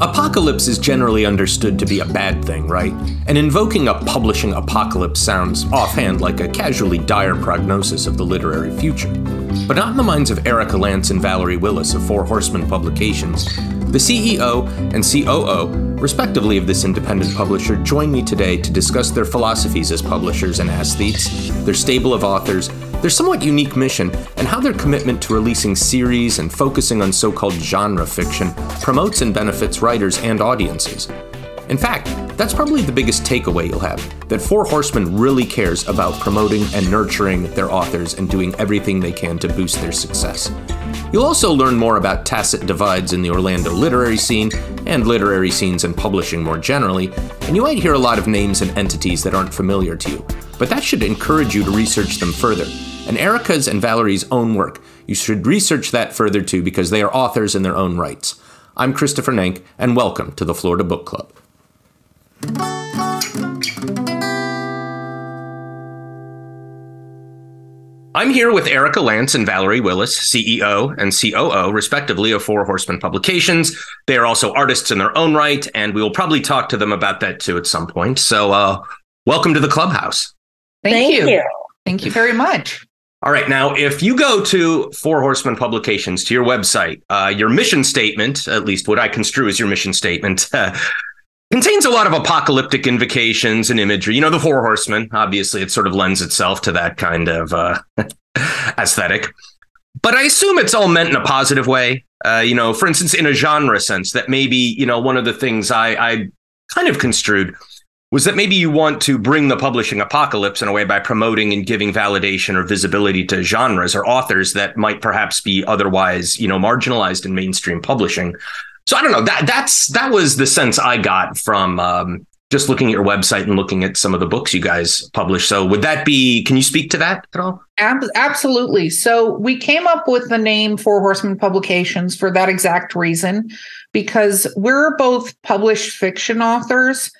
Apocalypse is generally understood to be a bad thing, right? And invoking a publishing apocalypse sounds offhand like a casually dire prognosis of the literary future. But not in the minds of Erika Lance and Valerie Willis of Four Horsemen Publications. The CEO and COO, respectively, of this independent publisher join me today to discuss their philosophies as publishers and aesthetes, their stable of authors, their somewhat unique mission, and how their commitment to releasing series and focusing on so called genre fiction promotes and benefits writers and audiences. In fact, that's probably the biggest takeaway you'll have that Four Horsemen really cares about promoting and nurturing their authors and doing everything they can to boost their success. You'll also learn more about tacit divides in the Orlando literary scene and literary scenes and publishing more generally, and you might hear a lot of names and entities that aren't familiar to you. But that should encourage you to research them further. And Erika's and Valerie's own work, you should research that further too because they are authors in their own rights. I'm Christopher Nank, and welcome to the Florida Book Club. I'm here with Erika Lance and Valerie Willis, CEO and COO, respectively, of Four Horsemen Publications. They are also artists in their own right, and we will probably talk to them about that too at some point. So, uh, welcome to the clubhouse. Thank, Thank you. you. Thank you very much. All right. Now, if you go to Four Horsemen Publications to your website, uh, your mission statement, at least what I construe as your mission statement, uh, contains a lot of apocalyptic invocations and imagery. You know, the Four Horsemen, obviously, it sort of lends itself to that kind of uh, aesthetic. But I assume it's all meant in a positive way. Uh, you know, for instance, in a genre sense, that maybe, you know, one of the things I, I kind of construed was that maybe you want to bring the publishing apocalypse in a way by promoting and giving validation or visibility to genres or authors that might perhaps be otherwise, you know, marginalized in mainstream publishing. So I don't know. That that's that was the sense I got from um, just looking at your website and looking at some of the books you guys publish. So would that be? Can you speak to that at all? absolutely. So we came up with the name Four Horsemen Publications for that exact reason, because we're both published fiction authors.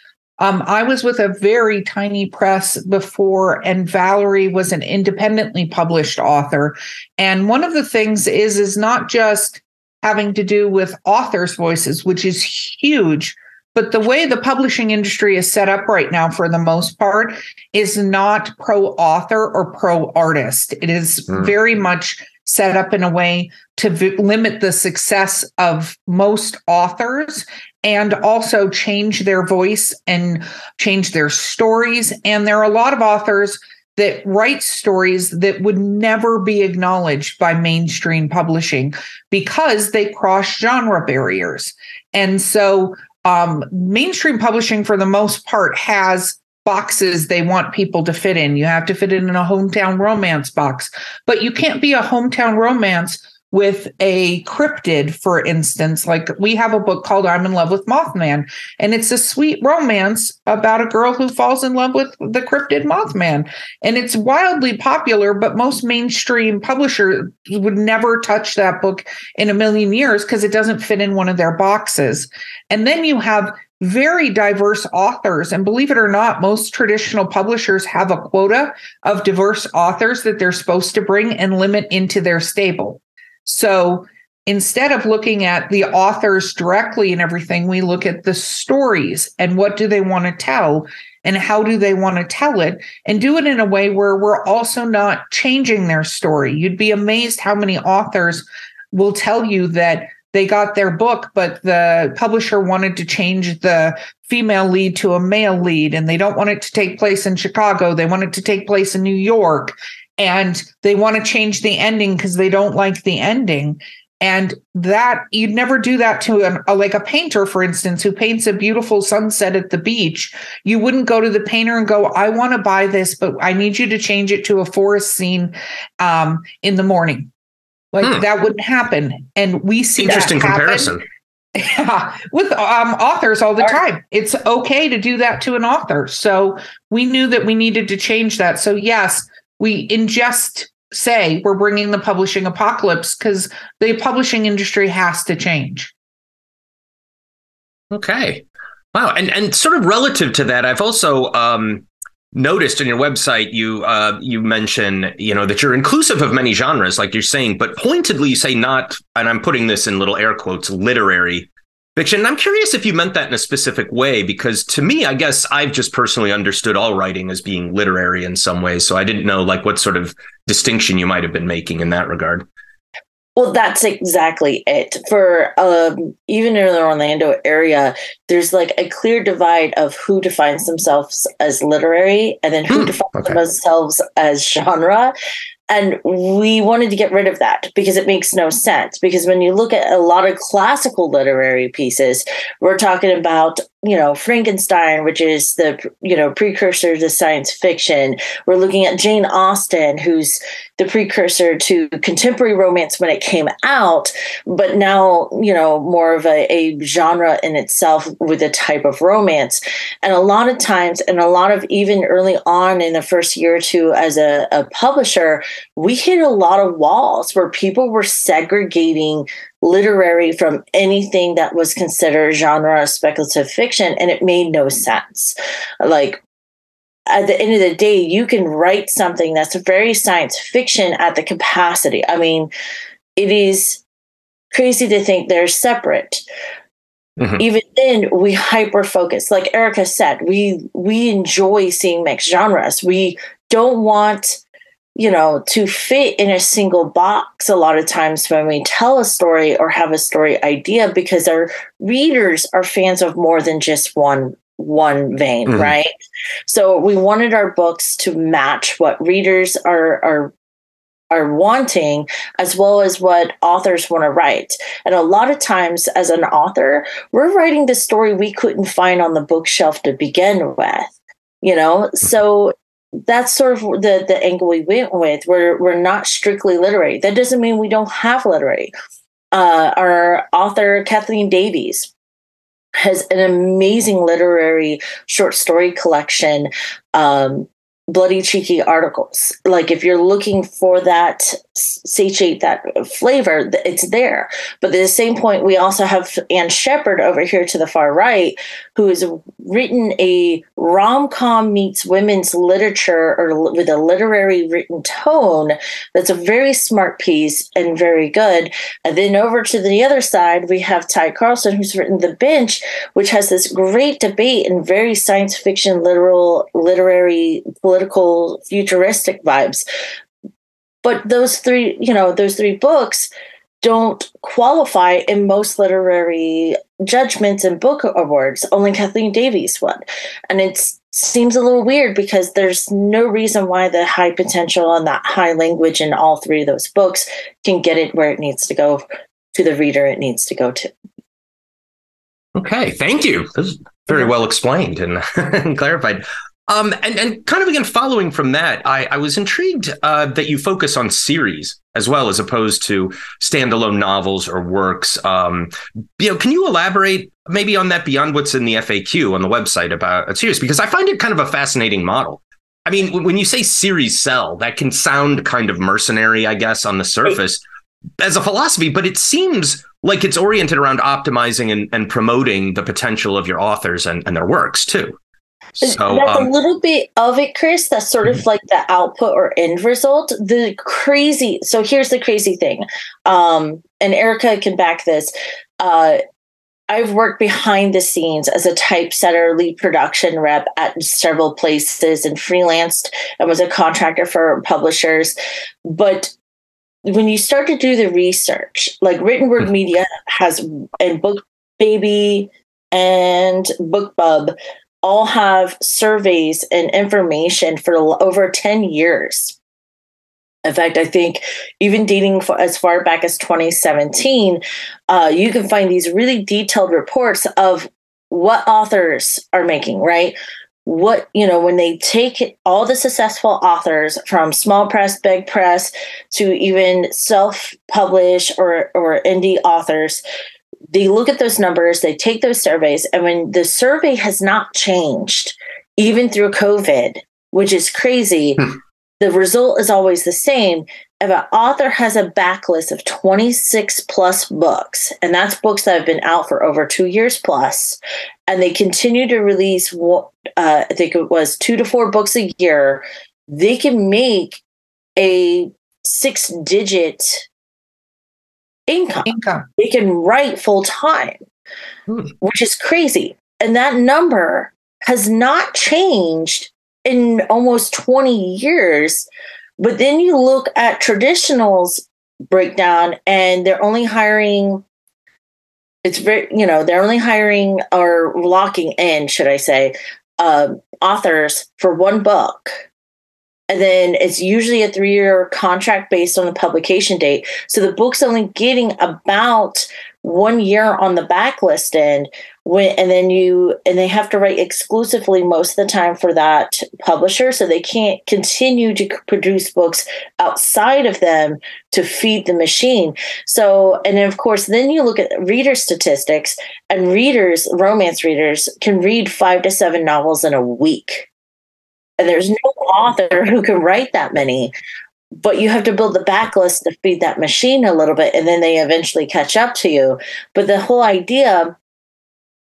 Um, I was with a very tiny press before, and Valerie was an independently published author. And one of the things is is not just having to do with authors' voices, which is huge. But the way the publishing industry is set up right now, for the most part, is not pro author or pro artist. It is mm. very much set up in a way to v- limit the success of most authors and also change their voice and change their stories. And there are a lot of authors that writes stories that would never be acknowledged by mainstream publishing because they cross genre barriers. And so um, mainstream publishing, for the most part, has boxes they want people to fit in. You have to fit in in a hometown romance box, but you can't be a hometown romance with a cryptid, for instance. Like we have a book called I'm in Love with Mothman, and it's a sweet romance about a girl who falls in love with the cryptid Mothman. And it's wildly popular, but most mainstream publishers would never touch that book in a million years because it doesn't fit in one of their boxes. And then you have very diverse authors. And believe it or not, most traditional publishers have a quota of diverse authors that they're supposed to bring and limit into their stable. So instead of looking at the authors directly and everything, we look at the stories and what do they want to tell and how do they want to tell it and do it in a way where we're also not changing their story. You'd be amazed how many authors will tell you that they got their book, but the publisher wanted to change the female lead to a male lead, and they don't want it to take place in Chicago. They want it to take place in New York and they want to change the ending because they don't like the ending and that you'd never do that to an, a, like a painter for instance who paints a beautiful sunset at the beach you wouldn't go to the painter and go i want to buy this but i need you to change it to a forest scene um, in the morning like hmm. that wouldn't happen and we see interesting comparison yeah, with um, authors all the time. It's okay to do that to an author. So we knew that we needed to change that. So yes, we ingest say we're bringing the publishing apocalypse because the publishing industry has to change. Okay. Wow. And and sort of relative to that, I've also um, noticed on your website you uh, you mention you know that you're inclusive of many genres, like you're saying, but pointedly you say not, and I'm putting this in little air quotes, literary fiction. And I'm curious if you meant that in a specific way, because to me, I guess I've just personally understood all writing as being literary in some ways. So I didn't know like what sort of distinction you might have been making in that regard. Well, that's exactly it. For um, even in the Orlando area, there's like a clear divide of who defines themselves as literary and then who hmm, defines okay. themselves as genre. And we wanted to get rid of that because it makes no sense. Because when you look at a lot of classical literary pieces, we're talking about, you know, Frankenstein, which is the, you know, precursor to science fiction. We're looking at Jane Austen, who's the precursor to contemporary romance when it came out, but now, you know, more of a, a genre in itself with a type of romance. And a lot of times, and a lot of even early on in the first year or two as a, a publisher, we hit a lot of walls where people were segregating literary from anything that was considered genre speculative fiction and it made no sense like at the end of the day you can write something that's very science fiction at the capacity i mean it is crazy to think they're separate Mm-hmm. Even then, we hyper focus. Like Erika said, we we enjoy seeing mixed genres. We don't want you know, to fit in a single box a lot of times when we tell a story or have a story idea because our readers are fans of more than just one one vein, mm-hmm. right? So we wanted our books to match what readers are are are wanting as well as what authors want to write. And a lot of times as an author, we're writing the story we couldn't find on the bookshelf to begin with. You know, so that's sort of the the angle we went with. We're we're not strictly literary. That doesn't mean we don't have literary. Uh, our author Kathleen Davies has an amazing literary short story collection um, bloody cheeky articles like if you're looking for that satiate that flavor it's there. But at the same point we also have Anne shepard over here to the far right who has written a rom-com meets women's literature or with a literary written tone that's a very smart piece and very good. And then over to the other side we have ty carlson who's written the bench which has this great debate and very science fiction literal literary political futuristic vibes but those three you know those three books don't qualify in most literary judgments and book awards. Only kathleen davies won. And it seems a little weird because there's no reason why the high potential and that high language in all three of those books can get it where it needs to go to the reader it needs to go to. Okay thank you. This is very well explained and clarified um, and, and kind of again, following from that, I, I was intrigued uh, that you focus on series as well as opposed to standalone novels or works. Um, you know, can you elaborate maybe on that beyond what's in the FAQ on the website about a series? Because I find it kind of a fascinating model. I mean, when you say series sell, that can sound kind of mercenary, I guess, on the surface as a philosophy, but it seems like it's oriented around optimizing and, and promoting the potential of your authors and, and their works too. So that's um, a little bit of it, Chris. That's sort of mm-hmm. like the output or end result. The crazy. So here's the crazy thing, um, and Erika can back this. Uh, I've worked behind the scenes as a typesetter, lead production rep at several places, and freelanced and was a contractor for publishers. But when you start to do the research, like Written Word mm-hmm. Media has and Book Baby and BookBub all have surveys and information for over 10 years. In fact, I think even dating as far back as 2017, uh, you can find these really detailed reports of what authors are making, right? What, you know, when they take all the successful authors from small press, big press to even self publish or, or indie authors, they look at those numbers, they take those surveys, and when the survey has not changed, even through COVID, which is crazy, hmm. the result is always the same. If an author has a backlist of 26 plus books, and that's books that have been out for over two years plus, and they continue to release, uh, I think it was two to four books a year, they can make a six digit income. income. They can write full time. hmm. which is crazy. And that number has not changed in almost 20 years. But then you look at traditionals breakdown and they're only hiring it's very you know they're only hiring or locking in should i say um, authors for one book and then it's usually a three year contract based on the publication date. So the book's only getting about one year on the backlist end when and then you and they have to write exclusively most of the time for that publisher. So they can't continue to produce books outside of them to feed the machine. So and then of course then you look at reader statistics and readers romance readers can read five to seven novels in a week and there's no author who can write that many but you have to build the backlist to feed that machine a little bit and then they eventually catch up to you. But the whole idea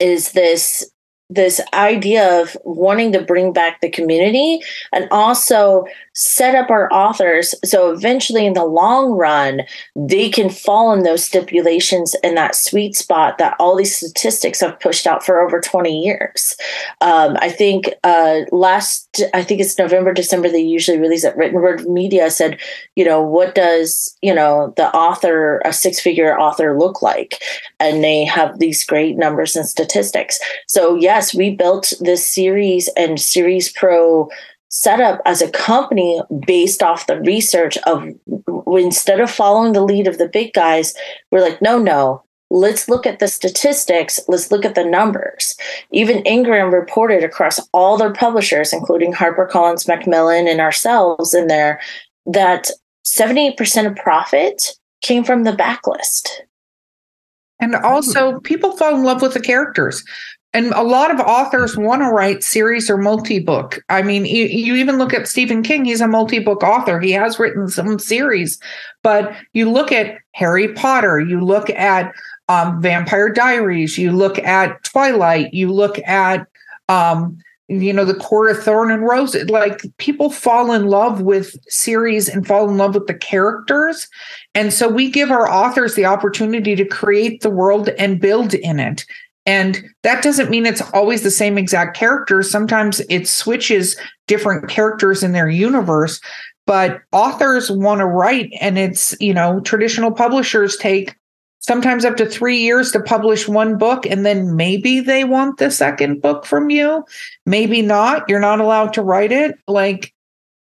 is this this idea of wanting to bring back the community and also set up our authors so eventually in the long run they can fall in those stipulations in that sweet spot that all these statistics have pushed out for over 20 years. Um, i think uh, last i think it's november december they usually release it. Written word media said you know what does you know the author a six figure author look like? And they have these great numbers and statistics. So yes we built this series and series pro set up as a company based off the research of instead of following the lead of the big guys, we're like, no, no, let's look at the statistics, let's look at the numbers. Even Ingram reported across all their publishers, including HarperCollins, Macmillan, and ourselves in there, that 78% of profit came from the backlist. And also, people fall in love with the characters and a lot of authors want to write series or multi-book. I mean you, you, even look at stephen king he's a multi-book author. He has written some series but you look at harry potter you look at um, vampire diaries you look at twilight you look at um, you know the court of thorn and rose like people fall in love with series and fall in love with the characters. And so we give our authors the opportunity to create the world and build in it and that doesn't mean it's always the same exact characters. Sometimes it switches different characters in their universe, but authors want to write and it's, you know, traditional publishers take sometimes up to 3 years to publish one book and then maybe they want the second book from you, maybe not. You're not allowed to write it. Like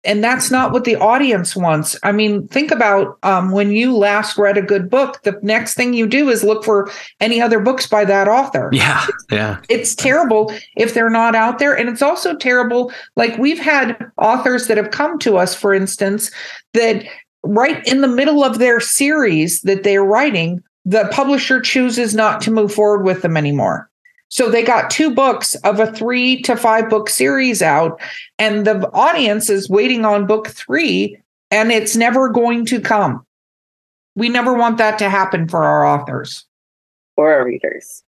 and that's not what the audience wants. I mean, think about um, when you last read a good book. The next thing you do is look for any other books by that author. Yeah, yeah. It's terrible if they're not out there, and it's also terrible. Like we've had authors that have come to us, for instance, that right in the middle of their series that they're writing, the publisher chooses not to move forward with them anymore. So they got two books of a three to five book series out, and the audience is waiting on book three, and it's never going to come. We never want that to happen for our authors or our readers.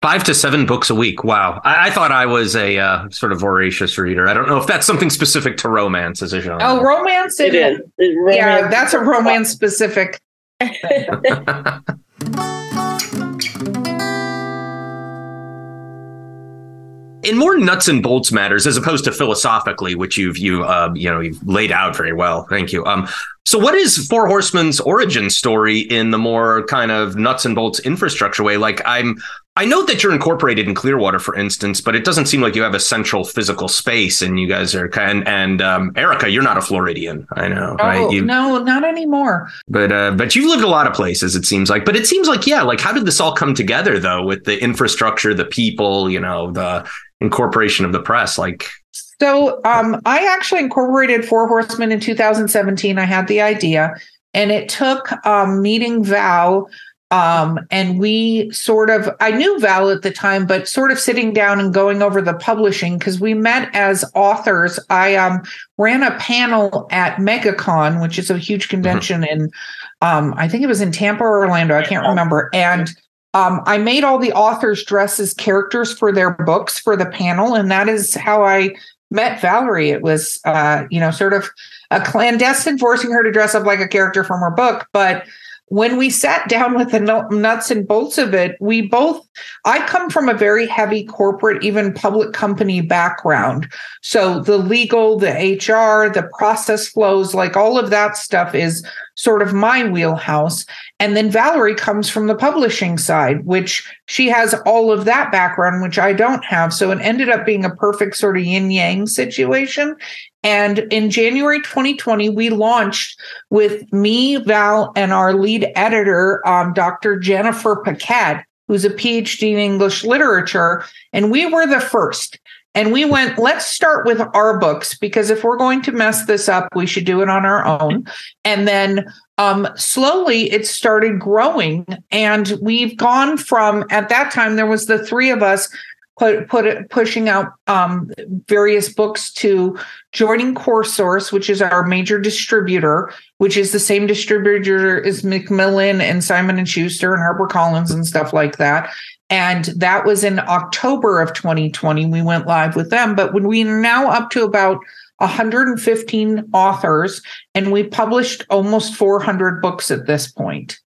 Five to seven books a week. Wow. I, I thought I was a uh, sort of voracious reader. I don't know if that's something specific to romance as a genre. Oh, romance. It, it is. Romance. Yeah, that's a romance specific. in more nuts and bolts matters as opposed to philosophically, which you've you uh, you know you've laid out very well. Thank you. Um, so what is Four Horsemen's origin story in the more kind of nuts and bolts infrastructure way? Like I'm I know that you're incorporated in Clearwater, for instance, but it doesn't seem like you have a central physical space, and you guys are kind. And um, Erika, you're not a Floridian, I know, oh, right? You, no, not anymore. But uh, but you've lived a lot of places, it seems like. But it seems like yeah, like how did this all come together though, with the infrastructure, the people, you know, the incorporation of the press, like. So um, I actually incorporated Four Horsemen in 2017. I had the idea, and it took um, meeting Val um, and we sort of, I knew Val at the time, but sort of sitting down and going over the publishing because we met as authors. I um, ran a panel at MegaCon, which is a huge mm-hmm. convention mm-hmm. in, um, I think it was in Tampa or Orlando, I can't remember. And um, I made all the authors dress as characters for their books for the panel. And that is how I met Valerie. It was, uh, you know, sort of a clandestine forcing her to dress up like a character from her book. But when we sat down with the nuts and bolts of it, we both, I come from a very heavy corporate, even public company background. So the legal, the HR, the process flows, like all of that stuff is sort of my wheelhouse. And then Valerie comes from the publishing side, which she has all of that background, which I don't have. So it ended up being a perfect sort of yin yang situation. And in January 2020, we launched with me, Val, and our lead editor, um, Dr. Jennifer Paquette, who's a PhD in English literature. And we were the first. And we went, let's start with our books because if we're going to mess this up, we should do it on our own. And then um, slowly it started growing. And we've gone from, at that time, there was the three of us put put it, pushing out um, various books to joining CoreSource, which is our major distributor, which is the same distributor as Macmillan and Simon and Schuster and HarperCollins and stuff like that. And that was in October of 2020. We went live with them, but when we are now up to about 115 authors, and we published almost 400 books at this point.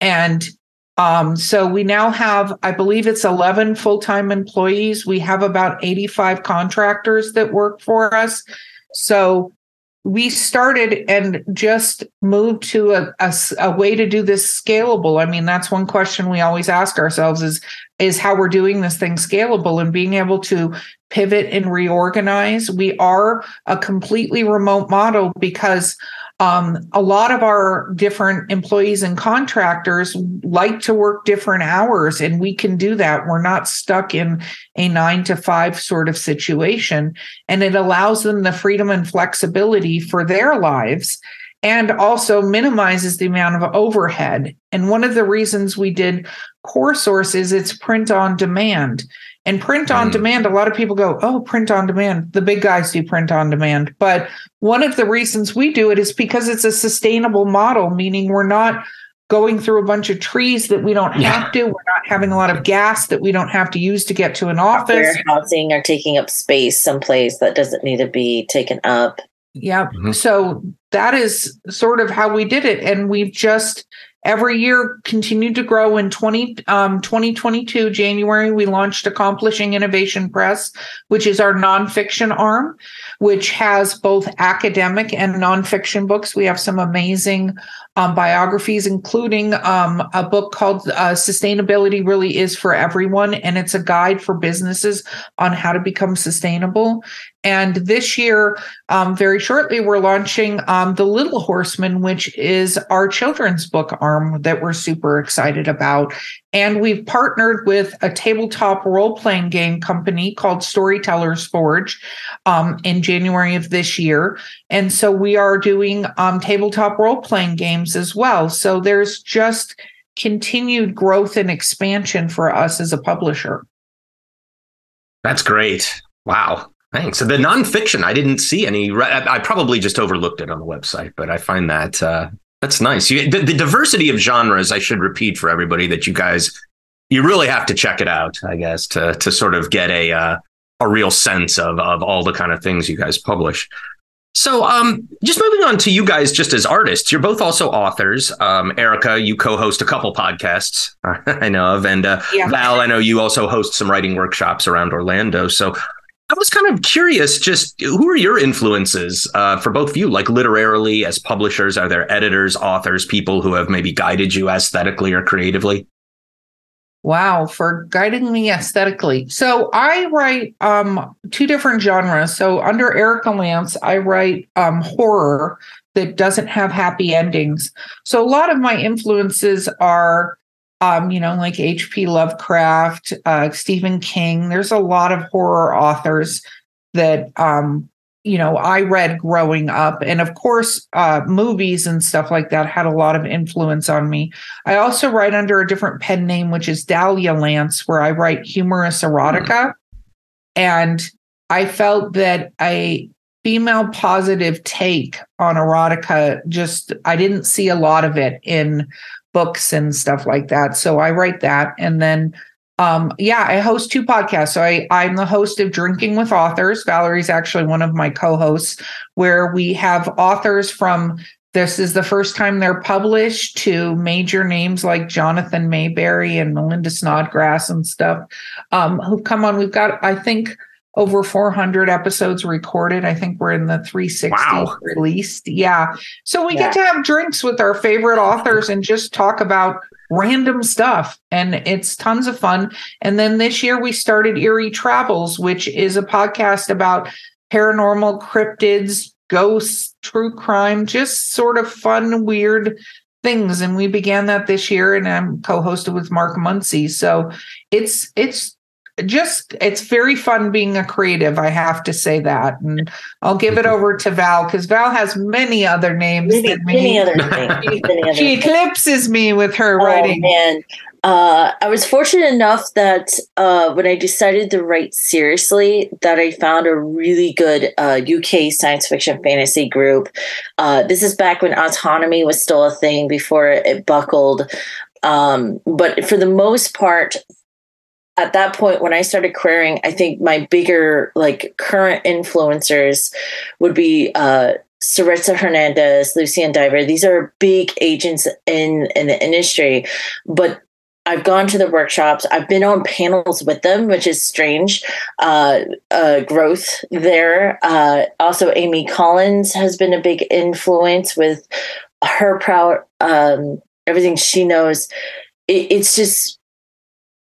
And um, so we now have, I believe it's 11 full time employees. We have about 85 contractors that work for us. So we started and just moved to a, a, a, way to do this scalable. I mean, that's one question we always ask ourselves is, is how we're doing this thing scalable and being able to pivot and reorganize. We are a completely remote model because um, a lot of our different employees and contractors like to work different hours, and we can do that. We're not stuck in a nine to five sort of situation, and it allows them the freedom and flexibility for their lives and also minimizes the amount of overhead. And one of the reasons we did CoreSource is it's print on demand. And print on mm. demand, a lot of people go, oh, print on demand. The big guys do print on demand. But one of the reasons we do it is because it's a sustainable model, meaning we're not going through a bunch of trees that we don't yeah. have to. We're not having a lot of gas that we don't have to use to get to an office. Warehousing or taking up space someplace that doesn't need to be taken up. Yeah. Mm-hmm. So that is sort of how we did it. And we've just every year continued to grow in 20, um, 2022 january we launched accomplishing innovation press which is our nonfiction arm which has both academic and nonfiction books we have some amazing um, biographies including um, a book called uh, sustainability really is for everyone and it's a guide for businesses on how to become sustainable and this year um, very shortly we're launching um, the little horseman which is our children's book arm that we're super excited about. And we've partnered with a tabletop role playing game company called Storytellers Forge um, in January of this year. And so we are doing um, tabletop role playing games as well. So there's just continued growth and expansion for us as a publisher. That's great. Wow. Thanks. So the nonfiction, I didn't see any. I probably just overlooked it on the website, but I find that uh, that's nice. You, the, the, diversity of genres, I should repeat for everybody that you guys, you really have to check it out, I guess, to to sort of get a uh, a real sense of of all the kind of things you guys publish. So, um, just moving on to you guys, just as artists, you're both also authors. Um, Erika, you co-host a couple podcasts I know of, and uh, yeah. Val, I know you also host some writing workshops around Orlando. So, I was kind of curious, just who are your influences uh, for both of you, like literarily as publishers? Are there editors, authors, people who have maybe guided you aesthetically or creatively? Wow, for guiding me aesthetically. So I write um, two different genres. So under Erika Lance, I write um, horror that doesn't have happy endings. So a lot of my influences are um, you know, like H.P. Lovecraft, uh, Stephen King. There's a lot of horror authors that, um, you know, I read growing up. And of course, uh, movies and stuff like that had a lot of influence on me. I also write under a different pen name, which is Dahlia Lance, where I write humorous erotica. And I felt that a female positive take on erotica just, I didn't see a lot of it in books and stuff like that. So I write that. And then um, yeah, I host two podcasts. So I, I'm the host of Drinking with Authors. Valerie's actually one of my co-hosts, where we have authors from this is the first time they're published to major names like Jonathan Maberry and Melinda Snodgrass and stuff um, who've come on. We've got, I think, over 400 episodes recorded. I think we're in the 360 Wow. released. Yeah. So we Yeah. get to have drinks with our favorite authors and just talk about random stuff. And it's tons of fun. And then this year we started Eerie Travels, which is a podcast about paranormal cryptids, ghosts, true crime, just sort of fun, weird things. And we began that this year and I'm co-hosted with Mark Muncie. So it's it's just it's very fun being a creative i have to say that and i'll give it over to val because val has many other names Many, than many me other things. Many other she things. eclipses me with her Oh, writing man. Uh, I was fortunate enough that uh, when I decided to write seriously, that I found a really good uh, UK science fiction fantasy group. Uh, this is back when Authonomy was still a thing before it buckled. Um, but for the most part, at that point when I started querying, I think my bigger like current influencers would be uh Saritza Hernandez, Lucienne Diver. These are big agents in in the industry, but I've gone to the workshops. I've been on panels with them, which is strange. Uh, uh, growth there. Uh, also, Amy Collins has been a big influence with her proud um, everything she knows. It, it's just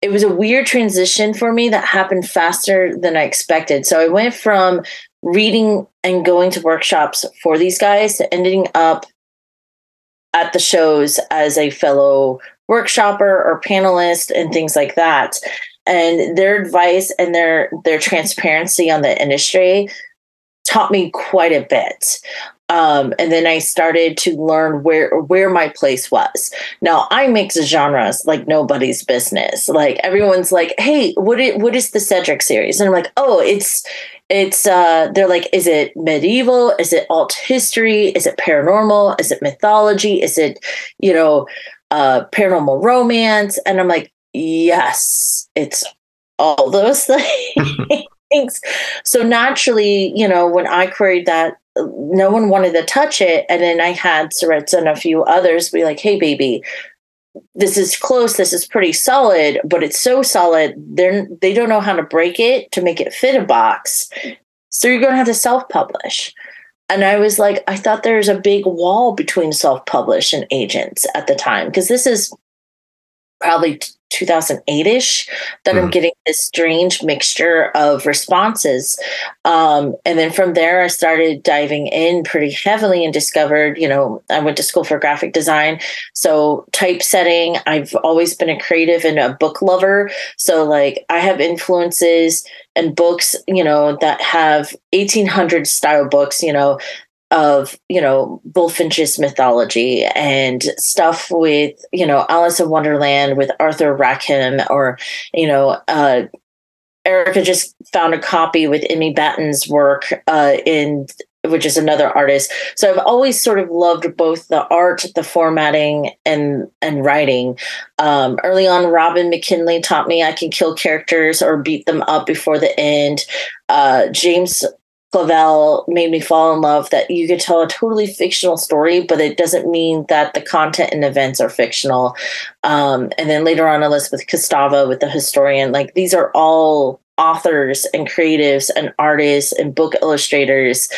it was a weird transition for me that happened faster than I expected. So I went from reading and going to workshops for these guys to ending up at the shows as a fellow workshopper or panelist and things like that. And their advice and their their transparency on the industry taught me quite a bit. Um, and then I started to learn where where my place was. Now I mix genres like nobody's business. Like everyone's like, "Hey, what is, what is the Cedric series?" And I'm like, "Oh, it's it's uh they're like is it medieval is it alt history is it paranormal is it mythology is it you know uh paranormal romance and i'm like yes it's all those things so naturally you know when i queried that no one wanted to touch it. And then i had Saritza and a few others be like hey baby this is close. This is pretty solid but it's so solid they're they don't know how to break it to make it fit a box. So you're going to have to self-publish. And i was like i thought there was a big wall between self-publish and agents at the time because this is probably 2008ish that i'm Mhm. getting this strange mixture of responses. Um, and then from there i started diving in pretty heavily and discovered you know i went to school for graphic design. So typesetting i've always been a creative and a book lover. So like i have influences and books you know that have 1800 style books you know of you know bulfinch's mythology and stuff with you know alice in wonderland with arthur rackham or you know uh erika just found a copy with emmy batten's work uh in which is another artist. So i've always sort of loved both the art the formatting and and writing. Um, early on robin mckinley taught me i can kill characters or beat them up before the end. Uh, james Clavell made me fall in love that you could tell a totally fictional story, but it doesn't mean that the content and events are fictional. Um, and then later on, Elizabeth Kostova with the historian, like these are all authors and creatives and artists and book illustrators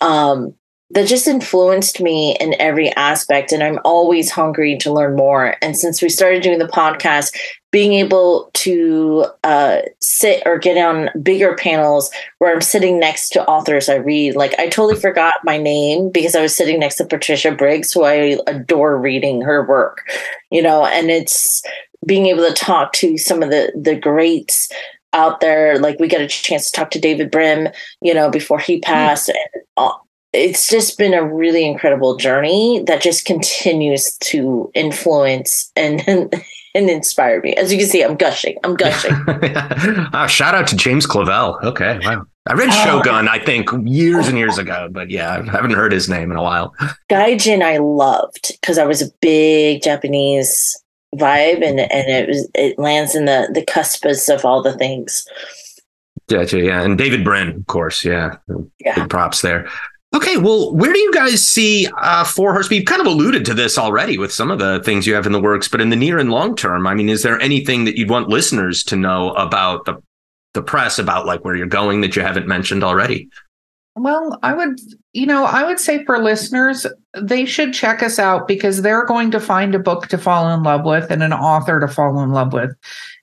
um, that just influenced me in every aspect. And I'm always hungry to learn more. And since we started doing the podcast, being able to uh, sit or get on bigger panels where I'm sitting next to authors I read. Like I totally forgot my name because I was sitting next to Patricia Briggs, who I adore reading her work, you know, and it's being able to talk to some of the the greats out there. Like we got a chance to talk to David Brin, you know, before he passed. And uh, it's just been a really incredible journey that just continues to influence and and inspire me. As you can see, I'm gushing. I'm gushing. Ah, shout out to James Clavell. Okay, wow. I read Oh. Shogun, I think, years and years ago, but yeah, I haven't heard his name in a while. Gaijin I loved because I was a big Japanese vibe and and it was it lands in the the cuspus of all the things. Gotcha, yeah. And David Brin, of course, yeah. Yeah. Big props there. Okay, well, where do you guys see uh, Four Horsemen? You've kind of alluded to this already with some of the things you have in the works, but in the near and long term, I mean, is there anything that you'd want listeners to know about the the press, about like where you're going that you haven't mentioned already? Well, I would, you know, I would say for listeners, they should check us out because they're going to find a book to fall in love with and an author to fall in love with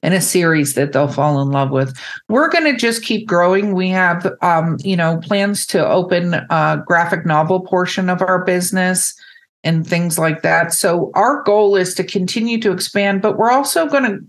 and a series that they'll fall in love with. We're going to just keep growing. We have, um, you know, plans to open a graphic novel portion of our business and things like that. So our goal is to continue to expand, but we're also going to,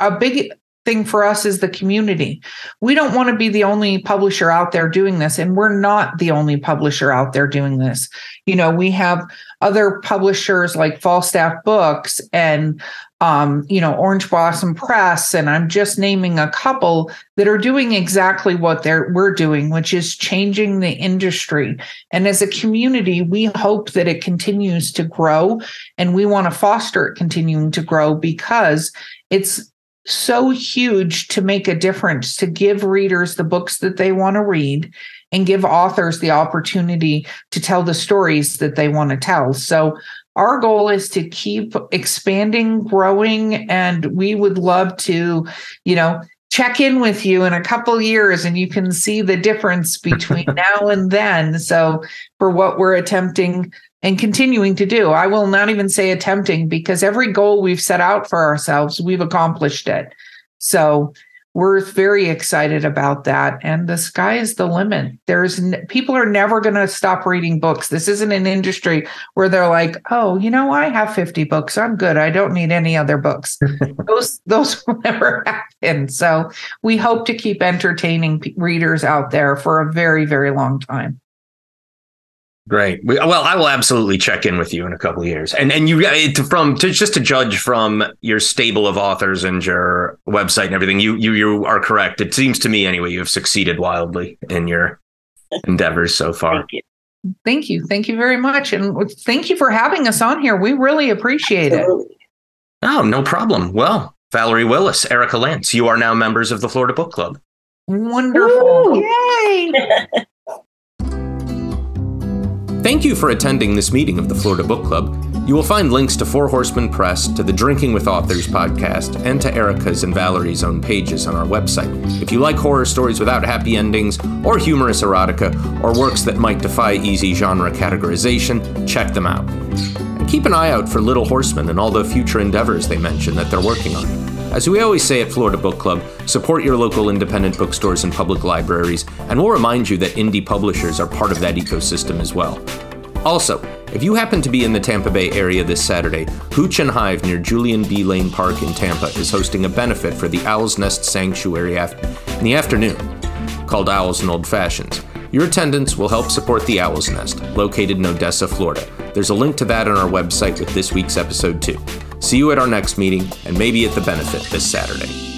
a big thing for us is the community. We don't want to be the only publisher out there doing this, and we're not the only publisher out there doing this. You know, we have other publishers like Falstaff Books and um, you know, Orange Blossom Press, and I'm just naming a couple that are doing exactly what they're we're doing, which is changing the industry. And as a community, we hope that it continues to grow, and we want to foster it continuing to grow because it's so huge to make a difference to give readers the books that they want to read and give authors the opportunity to tell the stories that they want to tell. So our goal is to keep expanding, growing, and we would love to, you know, check in with you in a couple years and you can see the difference between now and then. So for what we're attempting and continuing to do. I will not even say attempting because every goal we've set out for ourselves, we've accomplished it. So we're very excited about that. And the sky is the limit. There's people are never going to stop reading books. This isn't an industry where they're like, oh, you know, I have 50 books. I'm good. I don't need any other books. those those will never happen. So we hope to keep entertaining readers out there for a very, very long time. Great. Well, I will absolutely check in with you in a couple of years. And and you from to just to judge from your stable of authors and your website and everything, you you you are correct. It seems to me anyway you have succeeded wildly in your endeavors so far. Thank you. Thank you. Thank you very much and thank you for having us on here. We really appreciate Absolutely. it. Oh, no problem. Well, Valerie Willis, Erika Lance, you are now members of the Florida Book Club. Wonderful. Yay. Thank you for attending this meeting of the Florida Book Club. You will find links to Four Horsemen Press, to the Drinking with Authors podcast, and to Erika's and Valerie's own pages on our website. If you like horror stories without happy endings, or humorous erotica, or works that might defy easy genre categorization, check them out. And keep an eye out for Little Horsemen and all the future endeavors they mention that they're working on. As we always say at Florida Book Club, support your local independent bookstores and public libraries, and we'll remind you that indie publishers are part of that ecosystem as well. Also, if you happen to be in the Tampa Bay area this Saturday, Hooch and Hive near Julian B. Lane Park in Tampa is hosting a benefit for the Owl's Nest Sanctuary in the afternoon called Owls and Old Fashions. Your attendance will help support the Owl's Nest, located in Odessa, Florida. There's a link to that on our website with this week's episode, too. See you at our next meeting and maybe at the benefit this Saturday.